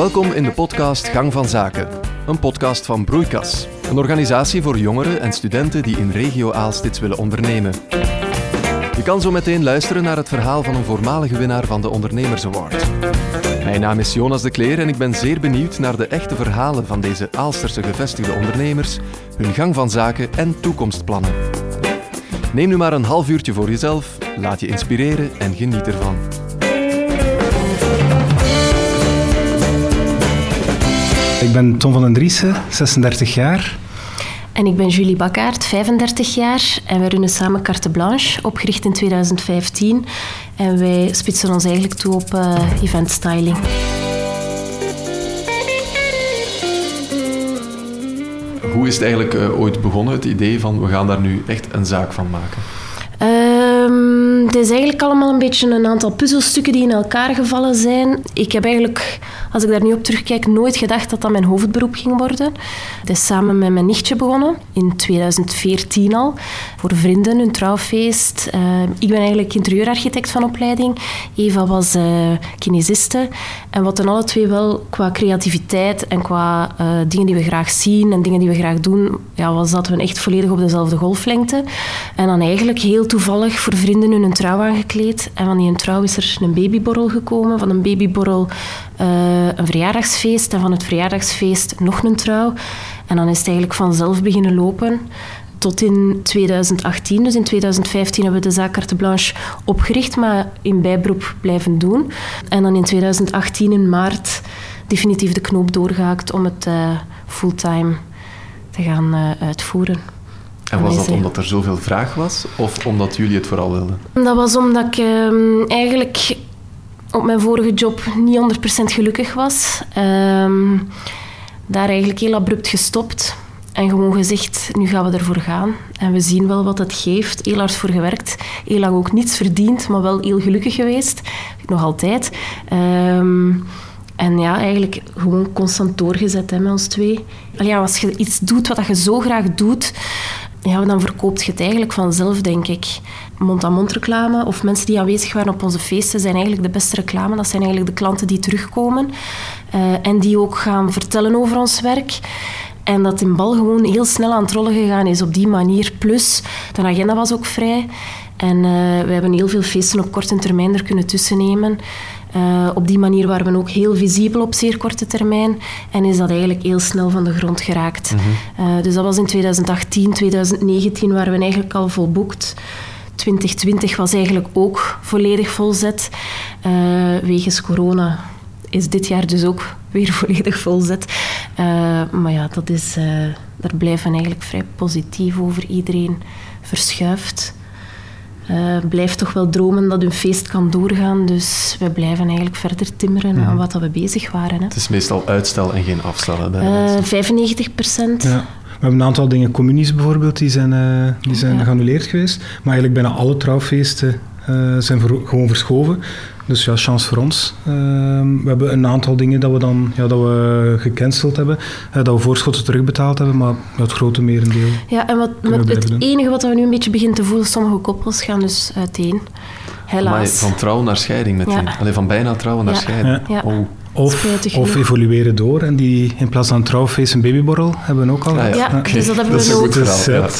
Welkom in de podcast Gang van Zaken, een podcast van Broeikas, een organisatie voor jongeren en studenten die in regio Aalstits willen ondernemen. Je kan zo meteen luisteren naar het verhaal van een voormalige winnaar van de Ondernemers Award. Mijn naam is Jonas de Kleer en ik ben zeer benieuwd naar de echte verhalen van deze Aalsterse gevestigde ondernemers, hun gang van zaken en toekomstplannen. Neem nu maar een half uurtje voor jezelf, laat je inspireren en geniet ervan. Ik ben Tom van den Driessen, 36 jaar. En ik ben Julie Bakkaert, 35 jaar. En wij runnen samen Carte Blanche, opgericht in 2015. En wij spitsen ons eigenlijk toe op uh, event styling. Hoe is het eigenlijk uh, ooit begonnen, het idee van we gaan daar nu echt een zaak van maken? Het is eigenlijk allemaal een beetje een aantal puzzelstukken die in elkaar gevallen zijn. Ik heb eigenlijk, als ik daar nu op terugkijk, nooit gedacht dat dat mijn hoofdberoep ging worden. Het is samen met mijn nichtje begonnen, in 2014 al, voor vrienden, een trouwfeest. Uh, ik ben eigenlijk interieurarchitect van opleiding. Eva was uh, kinesiste. En wat dan alle twee wel qua creativiteit en qua uh, dingen die we graag zien en dingen die we graag doen, ja, was dat we echt volledig op dezelfde golflengte. En dan eigenlijk heel toevallig voor vrienden hun trouw aangekleed. En van die trouw is er een babyborrel gekomen. Van een babyborrel uh, een verjaardagsfeest. En van het verjaardagsfeest nog een trouw. En dan is het eigenlijk vanzelf beginnen lopen. Tot in 2018. Dus in 2015 hebben we de zaak Carte Blanche opgericht, maar in bijberoep blijven doen. En dan in 2018 in maart definitief de knoop doorgehaakt om het uh, fulltime te gaan uh, uitvoeren. En was dat omdat er zoveel vraag was of omdat jullie het vooral wilden? Dat was omdat ik um, eigenlijk op mijn vorige job niet 100% gelukkig was. Um, daar eigenlijk heel abrupt gestopt. En gewoon gezegd, nu gaan we ervoor gaan. En we zien wel wat het geeft. Heel hard voor gewerkt. Heel lang ook niets verdiend, maar wel heel gelukkig geweest. Nog altijd. Um, en ja, eigenlijk gewoon constant doorgezet hè, met ons twee. Allee, als je iets doet wat je zo graag doet, ja, dan verkoopt je het eigenlijk vanzelf, denk ik. Mond-aan-mond reclame of mensen die aanwezig waren op onze feesten zijn eigenlijk de beste reclame. Dat zijn eigenlijk de klanten die terugkomen uh, en die ook gaan vertellen over ons werk. En dat in bal gewoon heel snel aan het rollen gegaan is op die manier. Plus, de agenda was ook vrij. En uh, we hebben heel veel feesten op korte termijn er kunnen tussennemen. Uh, op die manier waren we ook heel visibel op zeer korte termijn en is dat eigenlijk heel snel van de grond geraakt. Mm -hmm. uh, dus dat was in 2018, 2019 waren we eigenlijk al volboekt. 2020 was eigenlijk ook volledig volzet. Uh, wegens corona is dit jaar dus ook weer volledig volzet. maar ja, dat is, daar blijven eigenlijk vrij positief over. Iedereen verschuift. Uh, blijft toch wel dromen dat hun feest kan doorgaan. Dus we blijven eigenlijk verder timmeren ja. aan wat we bezig waren. Hè. Het is meestal uitstel en geen afstellen. Uh, 95 procent. Ja. We hebben een aantal dingen, communies bijvoorbeeld, die zijn, uh, die zijn ja. geannuleerd geweest. Maar eigenlijk bijna alle trouwfeesten uh, zijn gewoon verschoven. Dus ja, chance voor ons. Uh, we hebben een aantal dingen dat we dan ja, dat we gecanceld hebben, uh, dat we voorschotten terugbetaald hebben, maar het grote merendeel. Ja, en wat, met het doen. enige wat we nu een beetje beginnen te voelen, sommige koppels gaan dus uiteen. Helaas. Maar van trouw naar scheiding meteen. Ja. Allee, van bijna trouwen naar ja. scheiding. Ja. Oh. Of, of, evolueren door. En die in plaats van een trouwfeest een babyborrel hebben we ook al. Ah, ja, ja. Okay. dus dat hebben dat we ook.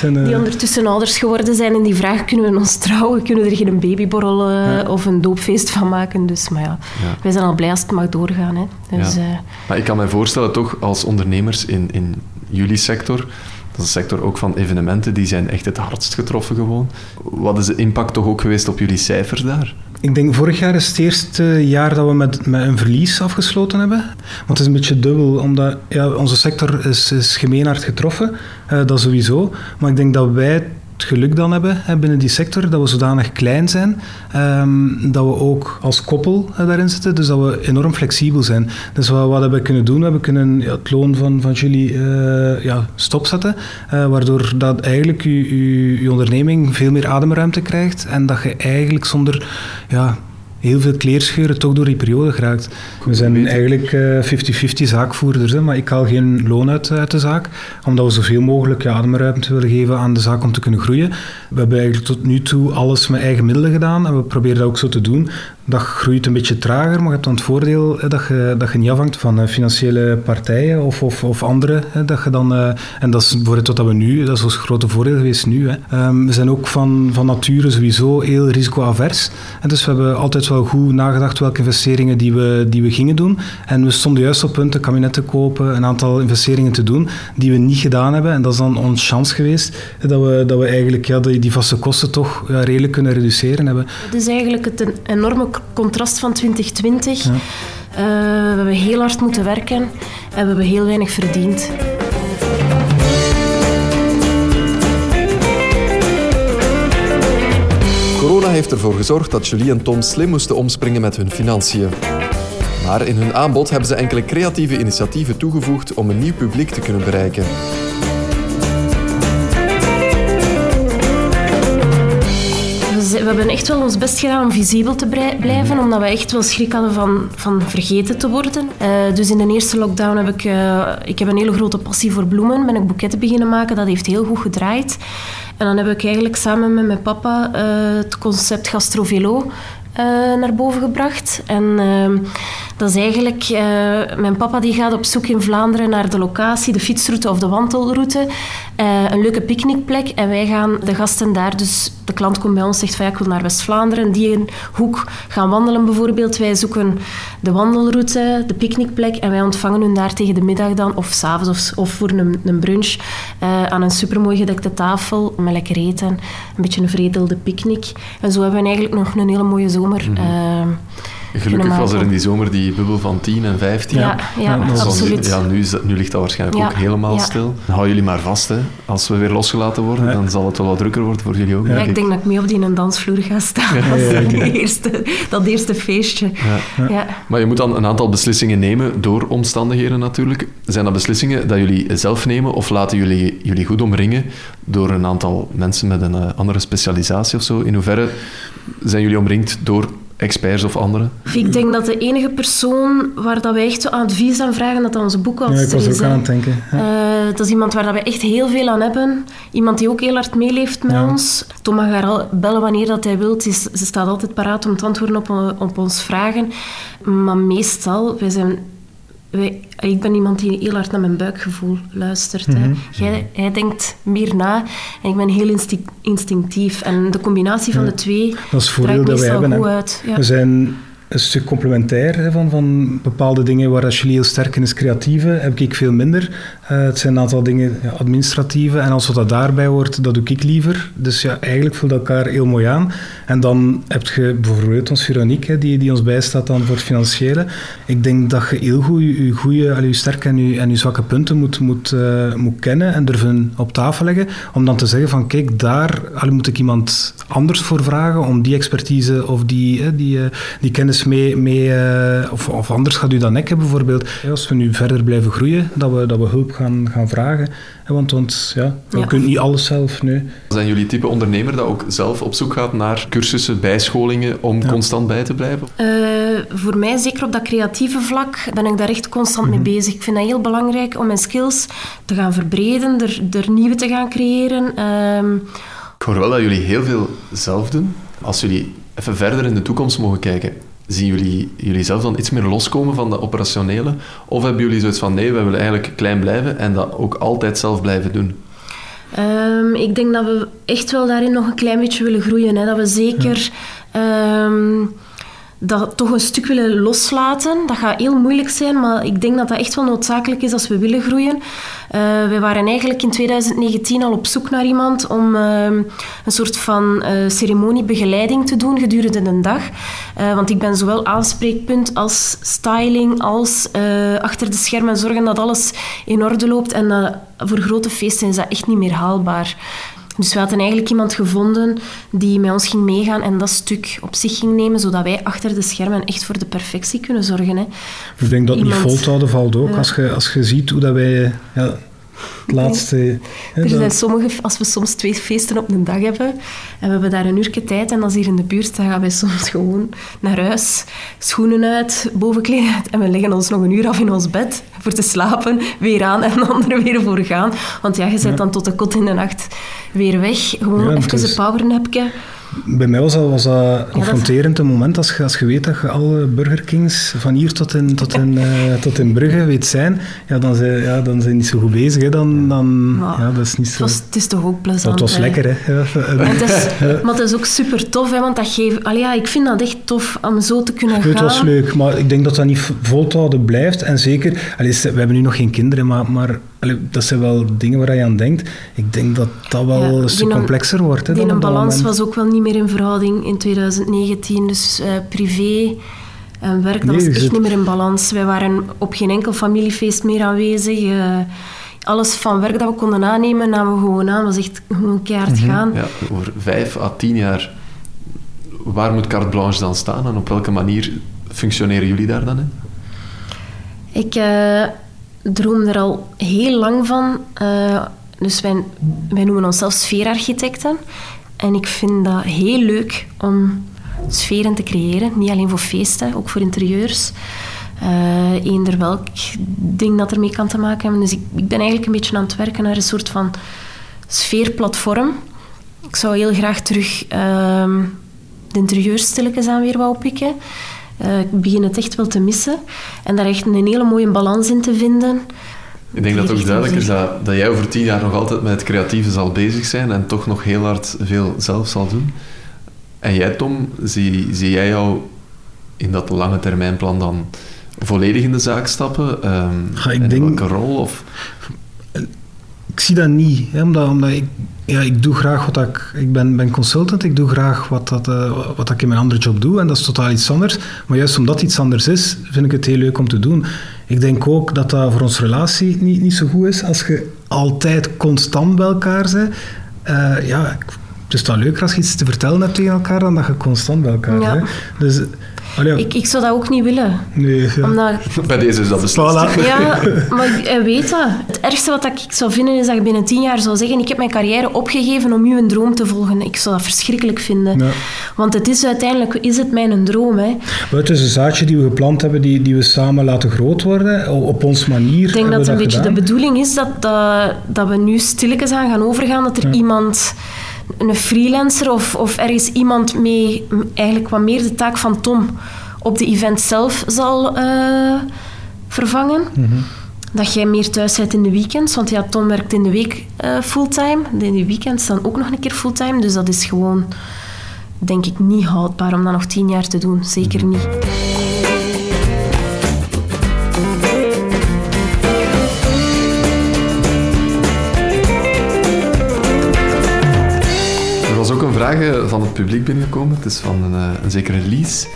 En, uh... Die ondertussen ouders geworden zijn en die vragen, kunnen we ons trouwen? Kunnen we er geen babyborrel uh, ja. of een doopfeest van maken? Dus, maar ja, wij zijn al blij als het mag doorgaan. Hè. Dus, uh... Maar ik kan me voorstellen, toch, als ondernemers in, in jullie sector... Dat is een sector ook van evenementen, die zijn echt het hardst getroffen gewoon. Wat is de impact toch ook geweest op jullie cijfers daar? Ik denk vorig jaar is het eerste jaar dat we met, een verlies afgesloten hebben. Want het is een beetje dubbel, omdat ja, onze sector is, is gemeen hard getroffen, uh, dat sowieso. Maar ik denk dat wij het geluk dan hebben binnen die sector, dat we zodanig klein zijn, um, dat we ook als koppel daarin zitten, dus dat we enorm flexibel zijn. Dus wat, wat hebben we kunnen doen? We hebben kunnen het loon van, van jullie uh, ja, stopzetten, uh, waardoor dat eigenlijk je onderneming veel meer ademruimte krijgt en dat je eigenlijk zonder... Ja, heel veel kleerscheuren toch door die periode geraakt. We zijn eigenlijk 50-50 uh, zaakvoerders, hè, maar ik haal geen loon uit, uit de zaak, omdat we zoveel mogelijk ademruimte willen geven aan de zaak om te kunnen groeien. We hebben eigenlijk tot nu toe alles met eigen middelen gedaan en we proberen dat ook zo te doen. Dat groeit een beetje trager, maar je hebt dan het voordeel dat, je, dat je niet afhangt van financiële partijen of, of, of andere. Dat je dan, en dat is voor wat we nu, dat is ons grote voordeel geweest nu. Hè. Ehm, we zijn ook van, van nature sowieso heel risicoavers. En dus we hebben altijd wel goed nagedacht welke investeringen die we, die we gingen doen. En we stonden juist op punt een kabinet te kopen, een aantal investeringen te doen die we niet gedaan hebben. En dat is dan ons chance geweest dat we, dat we eigenlijk ja, die, die vaste kosten toch redelijk kunnen reduceren hebben. Het is eigenlijk het enorme contrast van 2020. Ja. Uh, we hebben heel hard moeten werken en we hebben heel weinig verdiend. Corona heeft ervoor gezorgd dat Julie en Tom slim moesten omspringen met hun financiën. Maar in hun aanbod hebben ze enkele creatieve initiatieven toegevoegd om een nieuw publiek te kunnen bereiken. We hebben echt wel ons best gedaan om visibel te blijven, omdat we echt wel schrik hadden van, van vergeten te worden. Uh, dus in de eerste lockdown heb ik, uh, ik heb een hele grote passie voor bloemen, ben ik boeketten beginnen maken, dat heeft heel goed gedraaid. En dan heb ik eigenlijk samen met mijn papa uh, het concept Gastrovelo naar boven gebracht. En ehm, dat is eigenlijk... mijn papa die gaat op zoek in Vlaanderen naar de locatie, de fietsroute of de wandelroute. een leuke picknickplek. En wij gaan de gasten daar dus de klant komt bij ons zegt van ja, ik wil naar West-Vlaanderen, die een hoek gaan wandelen bijvoorbeeld. Wij zoeken de wandelroute, de picknickplek en wij ontvangen hun daar tegen de middag dan, of s'avonds of, of voor een, een brunch, aan een supermooi gedekte tafel met lekker eten, een beetje een vredelde picknick. En zo hebben we eigenlijk nog een hele mooie zomer. Mm -hmm. Gelukkig was er in die zomer die bubbel van 10 en 15. Ja, ja, absoluut. Ja, nu, is dat, nu ligt dat waarschijnlijk ook helemaal stil. Hou jullie maar vast. Hè. Als we weer losgelaten worden, dan zal het wel wat drukker worden voor jullie ook. Ja, ik denk dat ik mee op die een dansvloer ga staan. Dat, eerste, dat eerste feestje. Ja. Maar je moet dan een aantal beslissingen nemen, door omstandigheden natuurlijk. Zijn dat beslissingen dat jullie zelf nemen of laten jullie jullie goed omringen door een aantal mensen met een eh, andere specialisatie of zo? In hoeverre zijn jullie omringd door experts of anderen? Ik denk dat de enige persoon waar dat wij echt advies aan vragen, dat dat onze boekhoudster is. Ja, ik was ook aan het denken. Ja. Uh, dat is iemand waar dat wij echt heel veel aan hebben. Iemand die ook heel hard meeleeft met ons. Tom mag haar al bellen wanneer dat hij wilt. Ze, ze staat altijd paraat om te antwoorden op, op ons vragen. Maar meestal, wij zijn ik ben iemand die heel hard naar mijn buikgevoel luistert. Mm -hmm. hij denkt meer na en ik ben heel instinctief. En de combinatie van de twee dat is draait goed uit. Ja. We zijn een stuk complementair van, van bepaalde dingen waar Julie heel sterk in is, creatieve, heb ik veel minder. Uh, het zijn een aantal dingen ja, administratieve en als wat daarbij hoort, dat doe ik liever. Dus ja, eigenlijk voelt elkaar heel mooi aan. En dan heb je bijvoorbeeld ons Veronique, die, die ons bijstaat dan voor het financiële. Ik denk dat je heel goed je, goede, je sterke en je, en je zwakke punten moet, moet, uh, moet kennen en durven op tafel leggen, om dan te zeggen van kijk, daar moet ik iemand anders voor vragen om die expertise of die, die, die kennis mee, mee uh, of, of, anders gaat u dan nekken bijvoorbeeld. Als we nu verder blijven groeien, dat we, dat we hulp gaan, gaan vragen. Want, want ja, we ja. kunnen niet alles zelf nu. Zijn jullie type ondernemer dat ook zelf op zoek gaat naar cursussen, bijscholingen om constant bij te blijven? Uh, voor mij, zeker op dat creatieve vlak, ben ik daar echt constant mee mhm. bezig. Ik vind dat heel belangrijk om mijn skills te gaan verbreden, er, er nieuwe te gaan creëren. Uh, ik hoor wel dat jullie heel veel zelf doen. Als jullie even verder in de toekomst mogen kijken, zien jullie, jullie zelf dan iets meer loskomen van de operationele? Of hebben jullie zoiets van nee, we willen eigenlijk klein blijven en dat ook altijd zelf blijven doen? Um, ik denk dat we echt wel daarin nog een klein beetje willen groeien. Hè. Dat we zeker um, dat toch een stuk willen loslaten. Dat gaat heel moeilijk zijn, maar ik denk dat dat echt wel noodzakelijk is als we willen groeien. Uh, we waren eigenlijk in 2019 al op zoek naar iemand om uh, een soort van uh, ceremoniebegeleiding te doen gedurende een dag. want ik ben zowel aanspreekpunt als styling, als achter de schermen zorgen dat alles in orde loopt. En voor grote feesten is dat echt niet meer haalbaar. Dus we hadden eigenlijk iemand gevonden die met ons ging meegaan en dat stuk op zich ging nemen, zodat wij achter de schermen echt voor de perfectie kunnen zorgen. Hè. Ik denk dat iemand... niet vol te houden valt ook. Als, je, als je ziet hoe dat wij... Ja, het laatste... er zijn sommige, als we soms twee feesten op een dag hebben en we hebben daar een uurtje tijd en als hier in de buurt, dan gaan wij soms gewoon naar huis, schoenen uit, bovenkleding uit en we leggen ons nog een uur af in ons bed voor te slapen, weer aan en dan er weer voor gaan. Want ja, je zit dan tot de kot in de nacht weer weg. Gewoon even een powernapje. Bij mij was dat, was dat confronterend een moment als je, als je weet dat je alle Burger Kings van hier tot in, tot in, uh, tot in Brugge weet zijn, ja, dan zijn ja, dan zijn niet zo goed bezig. Hè. Dan, dan, ja, dat is niet zo... Het, was, het is toch ook plezant. Dat was lekker, hè. Ja. Maar, het is, maar het is ook super tof, hè, want dat geeft... Allee, ja, ik vind dat echt tof om zo te kunnen gaan. Het was leuk, maar ik denk dat dat niet volhouden blijft. En zeker, allee, we hebben nu nog geen kinderen, maar, maar dat zijn wel dingen waar je aan denkt. Ik denk dat dat wel een stuk complexer wordt. Hè, die een balans was ook wel niet meer in verhouding in 2019. Dus uh, privé en werk, dat was echt niet meer in balans. Wij waren op geen enkel familiefeest meer aanwezig. Uh, alles van werk dat we konden aannemen, namen we gewoon aan. was echt gewoon keihard mm -hmm. gaan. Ja, over vijf à tien jaar, waar moet carte blanche dan staan? En op welke manier functioneren jullie daar dan in? Ik uh, droom er al heel lang van. Uh, dus wij, wij noemen onszelf sfeerarchitecten. En ik vind dat heel leuk om sferen te creëren. Niet alleen voor feesten, ook voor interieurs. Uh, eender welk ding dat ermee kan te maken hebben. Dus ik, ik ben eigenlijk een beetje aan het werken naar een soort van sfeerplatform. Ik zou heel graag terug uh, de interieurstilletjes aan weer wat oppikken. Uh, ik begin het echt wel te missen. En daar echt een hele mooie balans in te vinden. Ik denk dat het ook duidelijk is dat, dat jij over tien jaar nog altijd met het creatieve zal bezig zijn en toch nog heel hard veel zelf zal doen. En jij, Tom, zie, zie jij jou in dat lange termijnplan dan volledig in de zaak stappen? Um, Ga ik denk, welke rol? Of? Ik zie dat niet, hè, omdat, omdat ik, ja, ik doe graag wat ik... Ik ben, ben consultant, ik doe graag wat, dat, uh, wat ik in mijn andere job doe en dat is totaal iets anders. Maar juist omdat het iets anders is, vind ik het heel leuk om te doen. Ik denk ook dat dat voor onze relatie niet, niet zo goed is als je altijd constant bij elkaar bent. Uh, ja, het is dan leuker als je iets te vertellen hebt tegen elkaar dan dat je constant bij elkaar ja. bent. Dus Allee, ik, ik zou dat ook niet willen. Nee, ja. Omdat, Bij deze is dat beslist. Voilà. Ja, maar hij weet dat. Het ergste wat ik zou vinden is dat je binnen tien jaar zou zeggen ik heb mijn carrière opgegeven om uw droom te volgen. Ik zou dat verschrikkelijk vinden. Ja. Want het is uiteindelijk is het mijn droom. Hè. Maar het is een zaadje die we geplant hebben, die, die we samen laten groot worden, op onze manier. Ik denk dat het een beetje gedaan. de bedoeling is dat, dat, dat we nu stilletjes aan gaan overgaan, dat er Ja. iemand een freelancer of, of ergens iemand mee eigenlijk wat meer de taak van Tom op de event zelf zal eh, vervangen. Dat jij meer thuis bent in de weekends. Want ja, Tom werkt in de week eh, fulltime. In de weekends dan ook nog een keer fulltime. Dus dat is gewoon, denk ik, niet houdbaar om dat nog tien jaar te doen. Zeker niet. Was ook een vraag eh, van het publiek binnengekomen. Het is van een, eh, een zekere Lies.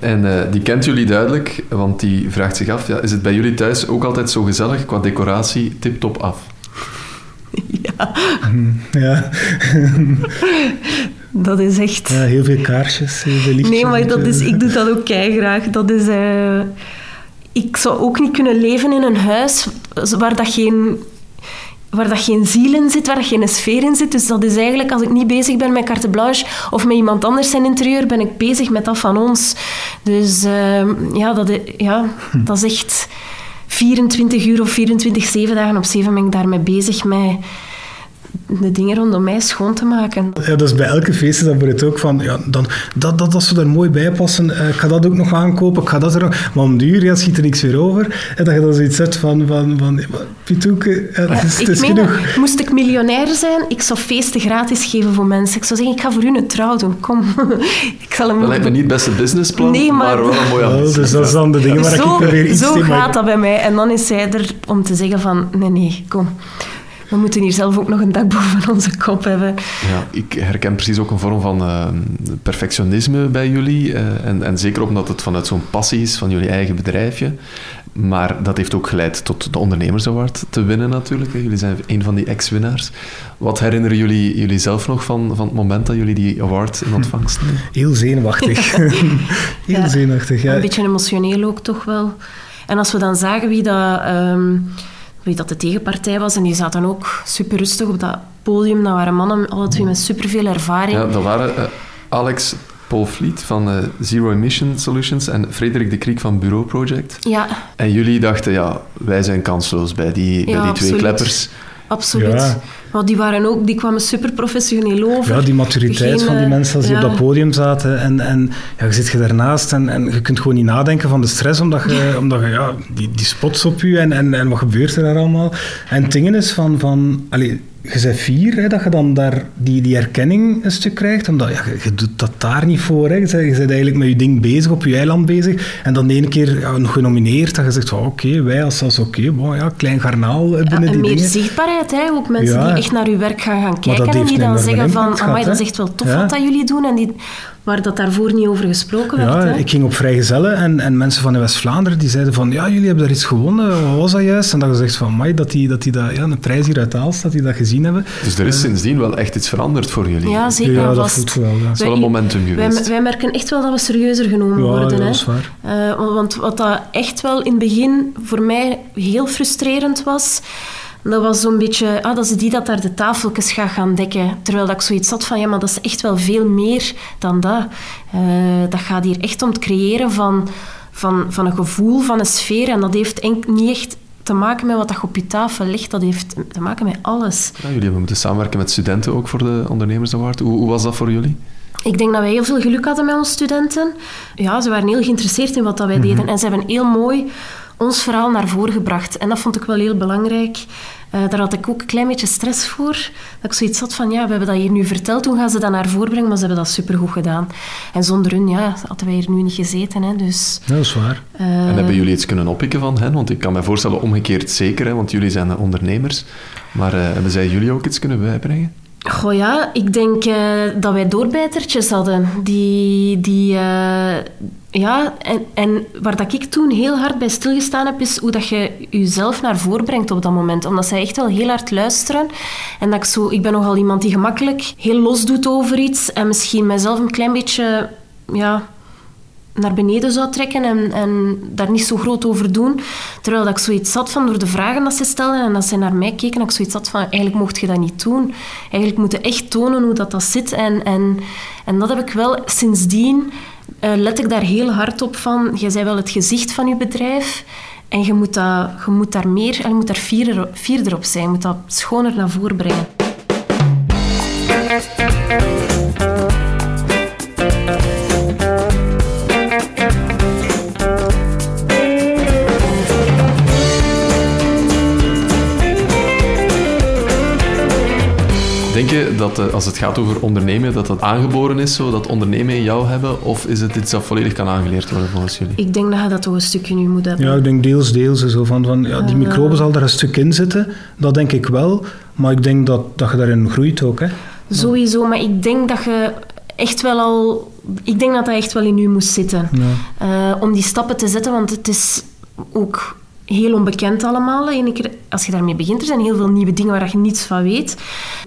En eh, die kent jullie duidelijk, want die vraagt zich af: ja, is het bij jullie thuis ook altijd zo gezellig qua decoratie tip-top af? Ja. Dat is echt... ja, heel veel kaarsjes, heel veel lichtjes. Nee, maar dat is, ik doe dat ook graag. Dat is, eh, ik zou ook niet kunnen leven in een huis waar dat geen, waar dat geen ziel in zit, waar dat geen sfeer in zit. Dus dat is eigenlijk, als ik niet bezig ben met carte blanche of met iemand anders zijn interieur, ben ik bezig met dat van ons. Dus ehm, ja, dat, ja, dat is echt 24 uur of 24, 7 dagen op 7 ben ik daarmee bezig met de dingen rondom mij schoon te maken. Ja, dus bij elke feest is dat voor het ook van, ja, dan, dat, dat, dat zou er mooi bij passen. Eh, ik ga dat ook nog aankopen, ik ga dat er nog... Maar om duur, ja, schiet er niks meer over. En dat je dan zoiets hebt van, van, van ja, maar Pitoeke, ja, het is, het ik is meen genoeg. dat. Moest ik miljonair zijn, ik zou feesten gratis geven voor mensen. Ik zou zeggen, ik ga voor u een trouw doen. Kom. ik zal hem... Dat lijkt me niet het beste businessplan, Nee, maar- maar... wel een mooi Wel, ambitie. dus dat is dan de dingen waar ik zo probeer iets zo te gaat maken. dat bij mij. En dan is zij er om te zeggen van, nee, nee, kom. We moeten hier zelf ook nog een dak boven onze kop hebben. Ja, ik herken precies ook een vorm van eh, perfectionisme bij jullie. eh, en, en zeker omdat het vanuit zo'n passie is van jullie eigen bedrijfje. Maar dat heeft ook geleid tot de Ondernemers Award te winnen natuurlijk. Jullie zijn een van die ex-winnaars. Wat herinneren jullie, jullie zelf nog van, van het moment dat jullie die award in ontvangst nemen? Heel zenuwachtig. Heel Ja. zenuwachtig, ja. Een beetje emotioneel ook toch wel. En als we dan zagen wie dat, ehm, wie dat de tegenpartij was, en die zaten ook super rustig op dat podium, dat waren mannen, alle twee met superveel ervaring. Ja, dat waren eh, Alex Paul Vliet van eh, Zero Emission Solutions en Frederik de Kriek van Bureau Project. Ja, En jullie dachten, ja, wij zijn kansloos bij die, bij die twee absoluut. kleppers. absoluut. Ja. Maar die, waren ook, die kwamen super professioneel over. Ja, die maturiteit Geen, van die mensen als die ja. op dat podium zaten. En, en ja, je zit je daarnaast en, en je kunt gewoon niet nadenken van de stress, omdat je, omdat je ja, die, die spots op je en, en, en wat gebeurt er daar allemaal. En het ding is van, van allee, je bent vier, hè, dat je dan daar die, die erkenning een stuk krijgt, omdat ja, je, je doet dat daar niet voor. Hè. Je, bent, je bent eigenlijk met je ding bezig, op je eiland bezig, en dan de ene keer ja, nog genomineerd, dat je zegt van oké, wij als, als oké, bon, ja, klein garnaal eh, Ja, binnen en die meer dingen. zichtbaarheid, hè? ook mensen Ja. die echt naar uw werk gaan, gaan dat kijken en die dan zeggen van, amai, dat is echt wel tof Ja. wat dat jullie doen, en die, waar dat daarvoor niet over gesproken werd. Ja, hè. ik ging op vrijgezellen en, en mensen van de West-Vlaanderen die zeiden van ja, jullie hebben daar iets gewonnen, wat was dat juist? En dat je zegt van mij dat die, dat die dat, ja, een prijs hier uit Aalst, dat die dat gezien hebben. Dus er is sindsdien wel echt iets veranderd voor jullie. Ja, zeker ja, dat vast. voelt wel. Ja. Dat is wel een momentum geweest. wij merken echt wel dat we serieuzer genomen Ja, worden. ja, hè. dat is waar. Eh, want- want wat dat echt wel in het begin voor mij heel frustrerend was, dat was zo'n beetje, ah, dat is die dat daar de tafeltjes gaat gaan dekken. Terwijl dat ik zoiets had van, ja, maar dat is echt wel veel meer dan dat. Eh, dat gaat hier echt om het creëren van, van, van een gevoel, van een sfeer. En dat heeft enk- niet echt te maken met wat dat op je tafel ligt. Dat heeft te maken met alles. Ja, jullie hebben moeten samenwerken met studenten ook voor de Ondernemers Award. Hoe, hoe was dat voor jullie? Ik denk dat wij heel veel geluk hadden met onze studenten. Ja, ze waren heel geïnteresseerd in wat dat wij deden. En ze hebben heel mooi ons verhaal naar voren gebracht. En dat vond ik wel heel belangrijk. Eh, daar had ik ook een klein beetje stress voor. Dat ik zoiets had van, ja, we hebben dat hier nu verteld. Hoe gaan ze dat naar voren brengen? Maar ze hebben dat supergoed gedaan. En zonder hun, ja, hadden wij hier nu niet gezeten. Hè. Dus, Ja, dat is waar. eh, En hebben jullie iets kunnen oppikken van hen? Want ik kan me voorstellen, omgekeerd zeker, hè, want jullie zijn ondernemers. Maar eh, hebben zij jullie ook iets kunnen bijbrengen? Goh ja, ik denk eh, dat wij doorbijtertjes hadden. Die, die, eh, ja, en, en waar dat ik toen heel hard bij stilgestaan heb, is hoe dat je jezelf naar voren brengt op dat moment. Omdat zij echt wel heel hard luisteren. En dat ik zo, ik ben nogal iemand die gemakkelijk heel los doet over iets. En misschien mijzelf een klein beetje, ja, naar beneden zou trekken en, en daar niet zo groot over doen. Terwijl dat ik zoiets had van door de vragen dat ze stelden en dat ze naar mij keken, dat ik zoiets had van eigenlijk mocht je dat niet doen. Eigenlijk moeten echt tonen hoe dat, dat zit. En, en, en dat heb ik wel sindsdien, eh, let ik daar heel hard op van, jij bent wel het gezicht van je bedrijf en je moet, dat, je moet daar meer, en je moet daar vierder, op zijn. Je moet dat schoner naar voren brengen. Dat eh, als het gaat over ondernemen, dat dat aangeboren is, zo, dat ondernemen in jou hebben? Of is het iets dat volledig kan aangeleerd worden volgens jullie? Ik denk dat je dat toch een stukje nu moet hebben. Ja, ik denk deels, deels. Zo van, van, ja, die microben zal daar een stuk in zitten, dat denk ik wel. Maar ik denk dat, dat je daarin groeit ook. Hè. Sowieso, maar ik denk dat je echt wel al... Ik denk dat dat echt wel in u moest zitten. Ja. Eh, om die stappen te zetten, want het is ook heel onbekend allemaal. Als je daarmee begint, er zijn heel veel nieuwe dingen waar je niets van weet.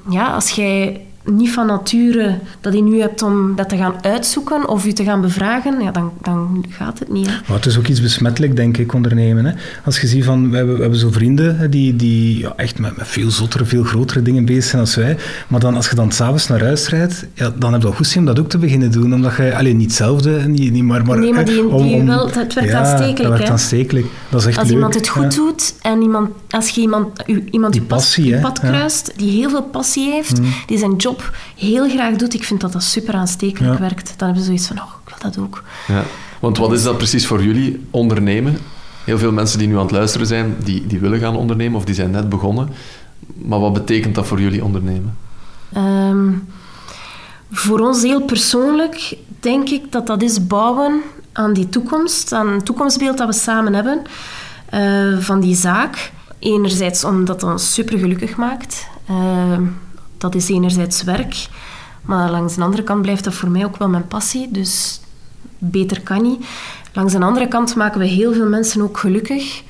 Ja, als jij niet van nature dat in u hebt om dat te gaan uitzoeken of je te gaan bevragen, ja, dan, dan gaat het niet. Hè. Maar het is ook iets besmettelijk, denk ik, ondernemen. Hè. Als je ziet van, we hebben, we hebben zo vrienden die, die ja, echt met, met veel zottere, veel grotere dingen bezig zijn als wij. Maar dan, als je dan s'avonds naar huis rijdt, ja, dan heb je wel goed zin om dat ook te beginnen doen. Omdat je, alleen niet hetzelfde, niet, niet maar, maar... Nee, maar die- die wel- het werkt ja, aanstekelijk, dat werkt aanstekelijk. Dat is echt Als leuk. iemand het goed ja. doet en iemand, als je iemand, u- iemand Die je pas- passie, je hè, pad. Mm. kruist, die heel veel passie heeft, die zijn job heel graag doet, ik vind dat dat super aanstekelijk Ja. werkt. Dan hebben ze zoiets van, oh, ik wil dat ook. Ja. Want wat is dat precies voor jullie, ondernemen? Heel veel mensen die nu aan het luisteren zijn, die, die willen gaan ondernemen of die zijn net begonnen. Maar wat betekent dat voor jullie ondernemen? Ehm, voor ons heel persoonlijk denk ik dat dat is bouwen aan die toekomst, aan het toekomstbeeld dat we samen hebben eh, van die zaak. Enerzijds omdat dat ons super gelukkig maakt. Ehm, dat is enerzijds werk. Maar langs de andere kant blijft dat voor mij ook wel mijn passie. Dus beter kan niet. Langs de andere kant maken we heel veel mensen ook gelukkig.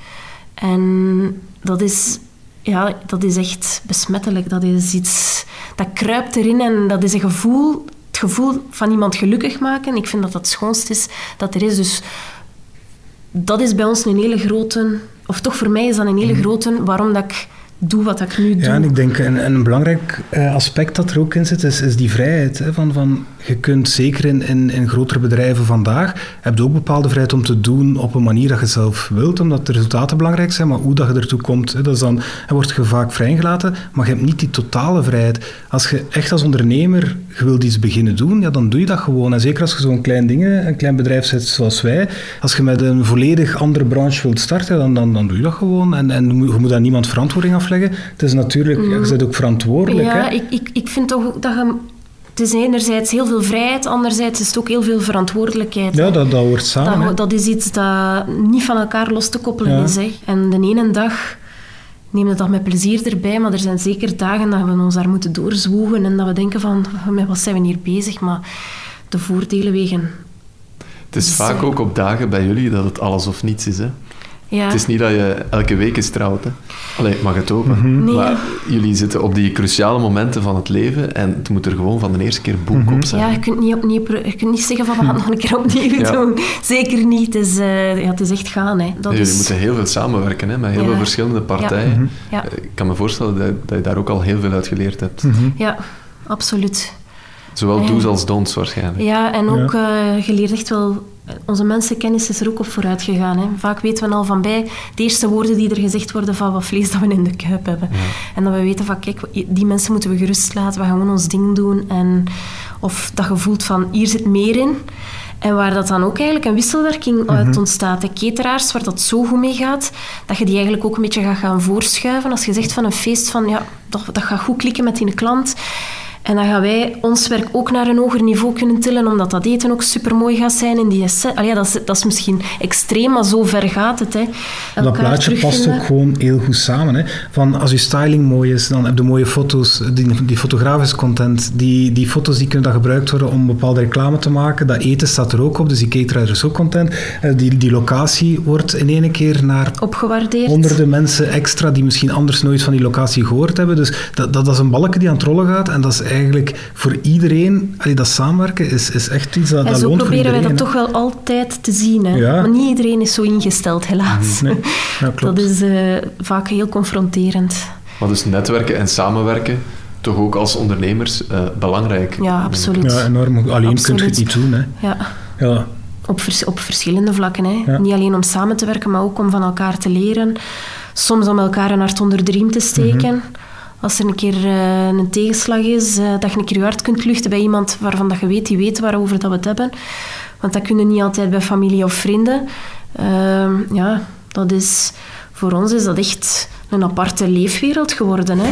En dat is, ja, dat is echt besmettelijk. Dat is iets dat kruipt erin en dat is een gevoel, het gevoel van iemand gelukkig maken. Ik vind dat dat het schoonst is dat er is. Dus dat is bij ons een hele grote, of toch voor mij is dat een hele grote, waarom dat ik doe wat ik nu doe. Ja, en ik denk een, een belangrijk eh, aspect dat er ook in zit, is, is die vrijheid. Hè, van, van, je kunt zeker in, in, in grotere bedrijven vandaag, heb je ook bepaalde vrijheid om te doen op een manier dat je zelf wilt, omdat de resultaten belangrijk zijn, maar hoe dat je ertoe komt, dat is dan, dan word je vaak vrijgelaten, maar je hebt niet die totale vrijheid. Als je echt als ondernemer je wilt iets beginnen doen, ja, dan doe je dat gewoon. En zeker als je zo'n klein ding, een klein bedrijf zit zoals wij, als je met een volledig andere branche wilt starten, dan, dan, dan doe je dat gewoon. En, en je moet daar niemand verantwoording afleggen. Het is natuurlijk, mm. je bent ook verantwoordelijk. Ja, Ik, ik, ik vind toch dat je het is enerzijds heel veel vrijheid, anderzijds is het ook heel veel verantwoordelijkheid. Ja, dat, dat hoort samen. Dat, dat, is iets dat niet van elkaar los te koppelen is. Hè. En de ene dag nemen we dat met plezier erbij, maar er zijn zeker dagen dat we ons daar moeten doorzwoegen en dat we denken van, met wat zijn we hier bezig? Maar de voordelen wegen. Het is dus, vaak eh, ook op dagen bij jullie dat het alles of niets is, hè? Ja. Het is niet dat je elke week is trouwt. Hè. Allee, mag het open. Mhm. maar jullie zitten op die cruciale momenten van het leven en het moet er gewoon van de eerste keer boek mm op zijn. Ja, je kunt niet, opnieuw, je kunt niet zeggen van we gaan het nog een keer opnieuw doen. Zeker niet. Het is, uh, ja, het is echt gaan. Hè. Dat jullie moeten heel veel samenwerken hè, met heel veel verschillende partijen. Mhm. Ik kan me voorstellen dat, dat, je daar ook al heel veel uit geleerd hebt. Mhm. Ja, absoluut. Zowel do's als don'ts waarschijnlijk. Ja, en ook uh, je leert echt wel onze mensenkennis is er ook op vooruit gegaan. Hè. Vaak weten we al van bij de eerste woorden die er gezegd worden van wat vlees dat we in de kuip hebben. En dat we weten van, kijk, die mensen moeten we gerust laten, we gaan gewoon ons ding doen. En, of dat gevoel van, hier zit meer in. En waar dat dan ook eigenlijk een wisselwerking uit mhm. ontstaat. De cateraars, waar dat zo goed mee gaat, dat je die eigenlijk ook een beetje gaat gaan voorschuiven. Als je zegt van een feest van, ja, dat, dat gaat goed klikken met die klant en dan gaan wij ons werk ook naar een hoger niveau kunnen tillen, omdat dat eten ook supermooi gaat zijn in die ja, dat, is, dat is misschien extreem, maar zo ver gaat het. Hè. Dat plaatje past ook gewoon heel goed samen. Hè. Van als je styling mooi is, dan heb je mooie foto's, die, die fotografische content. Die, die foto's die kunnen dan gebruikt worden om bepaalde reclame te maken. Dat eten staat er ook op, dus die cateraar is ook content. Eh, die, die locatie wordt in één keer naar Opgewaardeerd. honderden mensen extra die misschien anders nooit van die locatie gehoord hebben. Dus dat, dat, is een balken die aan het rollen gaat en dat is eigenlijk voor iedereen, allee, dat samenwerken is, is echt iets dat, en dat loont voor iedereen. zo proberen wij dat toch wel altijd te zien. Hè? Maar niet iedereen is zo ingesteld, helaas. Nee. Ja, dat is uh, vaak heel confronterend. Maar dus netwerken en samenwerken, toch ook als ondernemers uh, belangrijk. Ja, absoluut. Ja, enorm. Alleen kun je het niet doen. Hè. Ja. ja. Op, vers, op verschillende vlakken. Hè. Niet alleen om samen te werken, maar ook om van elkaar te leren. Soms om elkaar een hart onder de riem te steken. Mhm als er een keer uh, een tegenslag is, uh, dat je een keer je hart kunt luchten bij iemand waarvan dat je weet, die weet waarover dat we het hebben. Want dat kunnen niet altijd bij familie of vrienden. Uh, ja, dat is, voor ons is dat echt een aparte leefwereld geworden. Hè.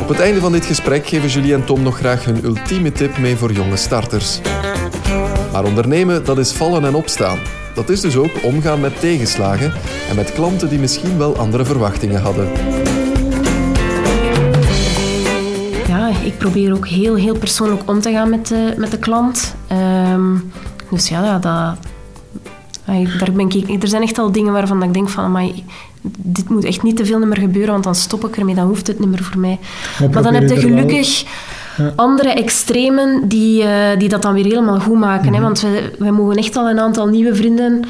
Op het einde van dit gesprek geven Julie en Tom nog graag hun ultieme tip mee voor jonge starters. Maar ondernemen, dat is vallen en opstaan. Dat is dus ook omgaan met tegenslagen en met klanten die misschien wel andere verwachtingen hadden. Ja, ik probeer ook heel, heel persoonlijk om te gaan met de, met de klant. Um, dus ja, dat, daar ben ik, er zijn echt al dingen waarvan ik denk van... Amai, dit moet echt niet te veel meer gebeuren, want dan stop ik ermee, dan hoeft het niet meer voor mij. Maar, dan heb je gelukkig andere extremen die, uh, die dat dan weer helemaal goed maken. hè? Mhm. Want we, we mogen echt al een aantal nieuwe vrienden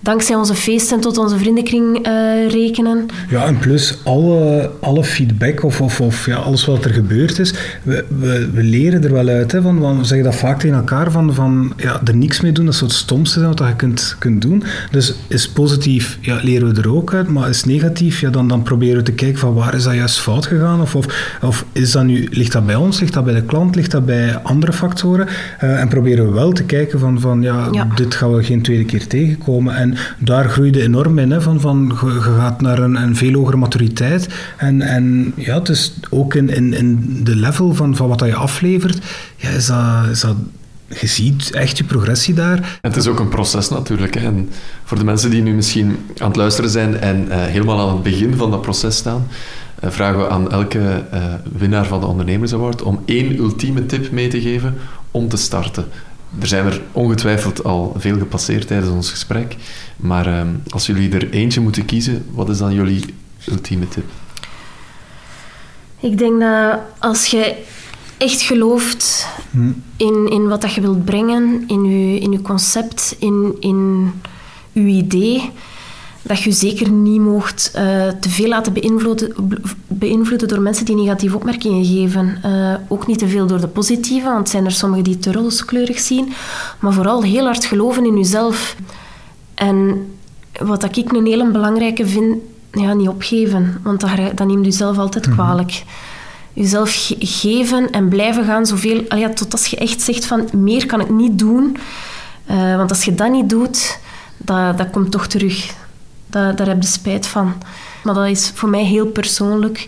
dankzij onze feesten tot onze vriendenkring uh, rekenen. Ja, en plus alle, alle feedback of, of, of ja, alles wat er gebeurd is, we, we, we leren er wel uit. Hè, van, we zeggen dat vaak tegen elkaar, van, van ja, er niks mee doen, dat is het stomste wat je kunt, kunt doen. Dus is positief, ja, leren we er ook uit, maar is negatief, ja, dan, dan proberen we te kijken van waar is dat juist fout gegaan, of, of, of is dat nu, ligt dat bij ons, ligt dat bij de klant, ligt dat bij andere factoren, uh, en proberen we wel te kijken van, van ja, ja, dit gaan we geen tweede keer tegenkomen. En daar groeide enorm in. Hè, van, van, je, gaat naar een, een veel hogere maturiteit. En, en ja, het is ook in, in, in de level van, van wat dat je aflevert, ja, is, dat, is dat je ziet echt je progressie daar. En het is ook een proces natuurlijk. Hè. En voor de mensen die nu misschien aan het luisteren zijn en uh, helemaal aan het begin van dat proces staan, uh, vragen we aan elke uh, winnaar van de Ondernemers Award om één ultieme tip mee te geven om te starten. Er zijn er ongetwijfeld al veel gepasseerd tijdens ons gesprek. Maar ehm, als jullie er eentje moeten kiezen, wat is dan jullie ultieme tip? Ik denk dat als je echt gelooft hm. in, in wat dat je wilt brengen, in je, in je concept, in, in je idee, dat je zeker niet mocht eh, te veel laten beïnvloeden, beïnvloeden door mensen die negatieve opmerkingen geven. Uh, ook niet te veel door de positieve, want er zijn er sommigen die te rooskleurig zien. Maar vooral heel hard geloven in jezelf. En wat ik een hele belangrijke vind, ja, niet opgeven. Want dat, dat neemt je zelf altijd mhm. kwalijk. Jezelf geven en blijven gaan zoveel... Ja, tot als je echt zegt van, meer kan ik niet doen. Uh, want als je dat niet doet, dat, dat komt toch terug. Dat, daar heb je spijt van. Maar dat is voor mij heel persoonlijk.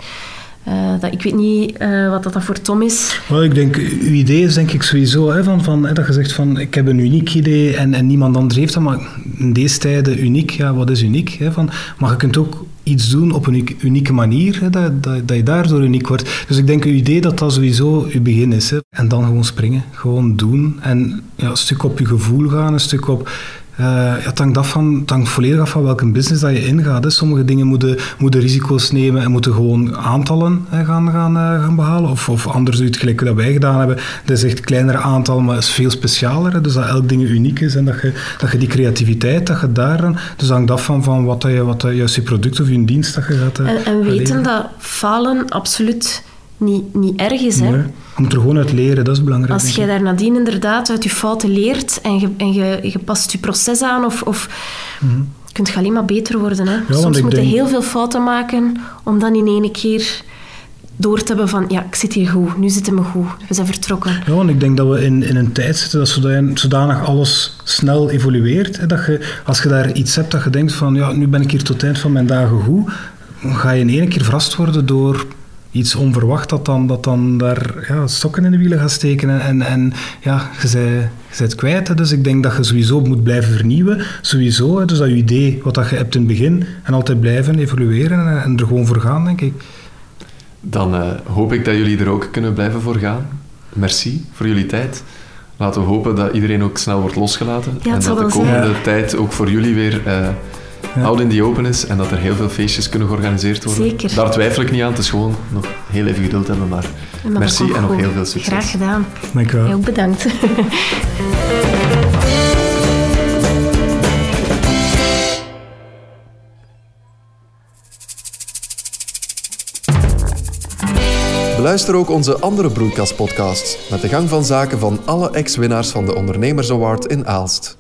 Uh, dat, ik weet niet uh, wat dat voor Tom is. Ik denk, uw idee is denk ik sowieso hè, van, van, hè, dat je zegt van ik heb een uniek idee en, en niemand anders heeft dat, maar in deze tijden uniek, ja, wat is uniek? Hè, van, maar je kunt ook iets doen op een unieke manier, hè, dat, dat, dat, je daardoor uniek wordt. Dus ik denk, uw idee dat dat sowieso uw begin is. Hè. En dan gewoon springen, gewoon doen en ja, een stuk op je gevoel gaan, een stuk op uh, ja, het, hangt af van, het hangt volledig af van welke business dat je ingaat. Hè. Sommige dingen moeten, moeten risico's nemen en moeten gewoon aantallen hè, gaan, gaan, uh, gaan behalen. Of, of anders het gelijk dat wij gedaan hebben. Dat is echt kleinere aantal, maar is veel specialer. Hè. Dus dat elk ding uniek is en dat je, dat je die creativiteit, dat je daar... Dus het hangt af van, van wat, dat je, wat dat juist je product of je dienst dat je gaat uh, En, en weten dat falen absoluut niet, niet erg is. Hè? Je moet er gewoon uit leren, dat is belangrijk. Als je daar nadien inderdaad uit je fouten leert en je, en je, je past je proces aan, of, of mm kunt je alleen maar beter worden. Hè? Soms moet je heel veel fouten maken om dan in één keer door te hebben van ja, ik zit hier goed, nu zitten we goed, we zijn vertrokken. Ja, want ik denk dat we in, in een tijd zitten dat zodanig alles snel evolueert. Hè, dat je, als je daar iets hebt dat je denkt van ja, nu ben ik hier tot het eind van mijn dagen goed, ga je in één keer verrast worden door iets onverwacht dat dan, dat dan daar ja, sokken in de wielen gaat steken. En, en ja, je bent, je bent kwijt. Dus ik denk dat je sowieso moet blijven vernieuwen. Sowieso. Dus dat je idee, wat dat je hebt in het begin, en altijd blijven evolueren en, en er gewoon voor gaan, denk ik. Dan uh, hoop ik dat jullie er ook kunnen blijven voor gaan. Merci voor jullie tijd. Laten we hopen dat iedereen ook snel wordt losgelaten. Ja, en dat de komende tijd ook voor jullie weer... Uh, ja. in the open is en dat er heel veel feestjes kunnen georganiseerd worden. Zeker. Daar twijfel ik niet aan. Het is gewoon nog heel even geduld hebben, maar, merci en nog heel veel succes. Graag gedaan. Dank u wel. Heel bedankt. Beluister ook onze andere Broeikas-podcasts met de gang van zaken van alle ex-winnaars van de Ondernemers Award in Aalst.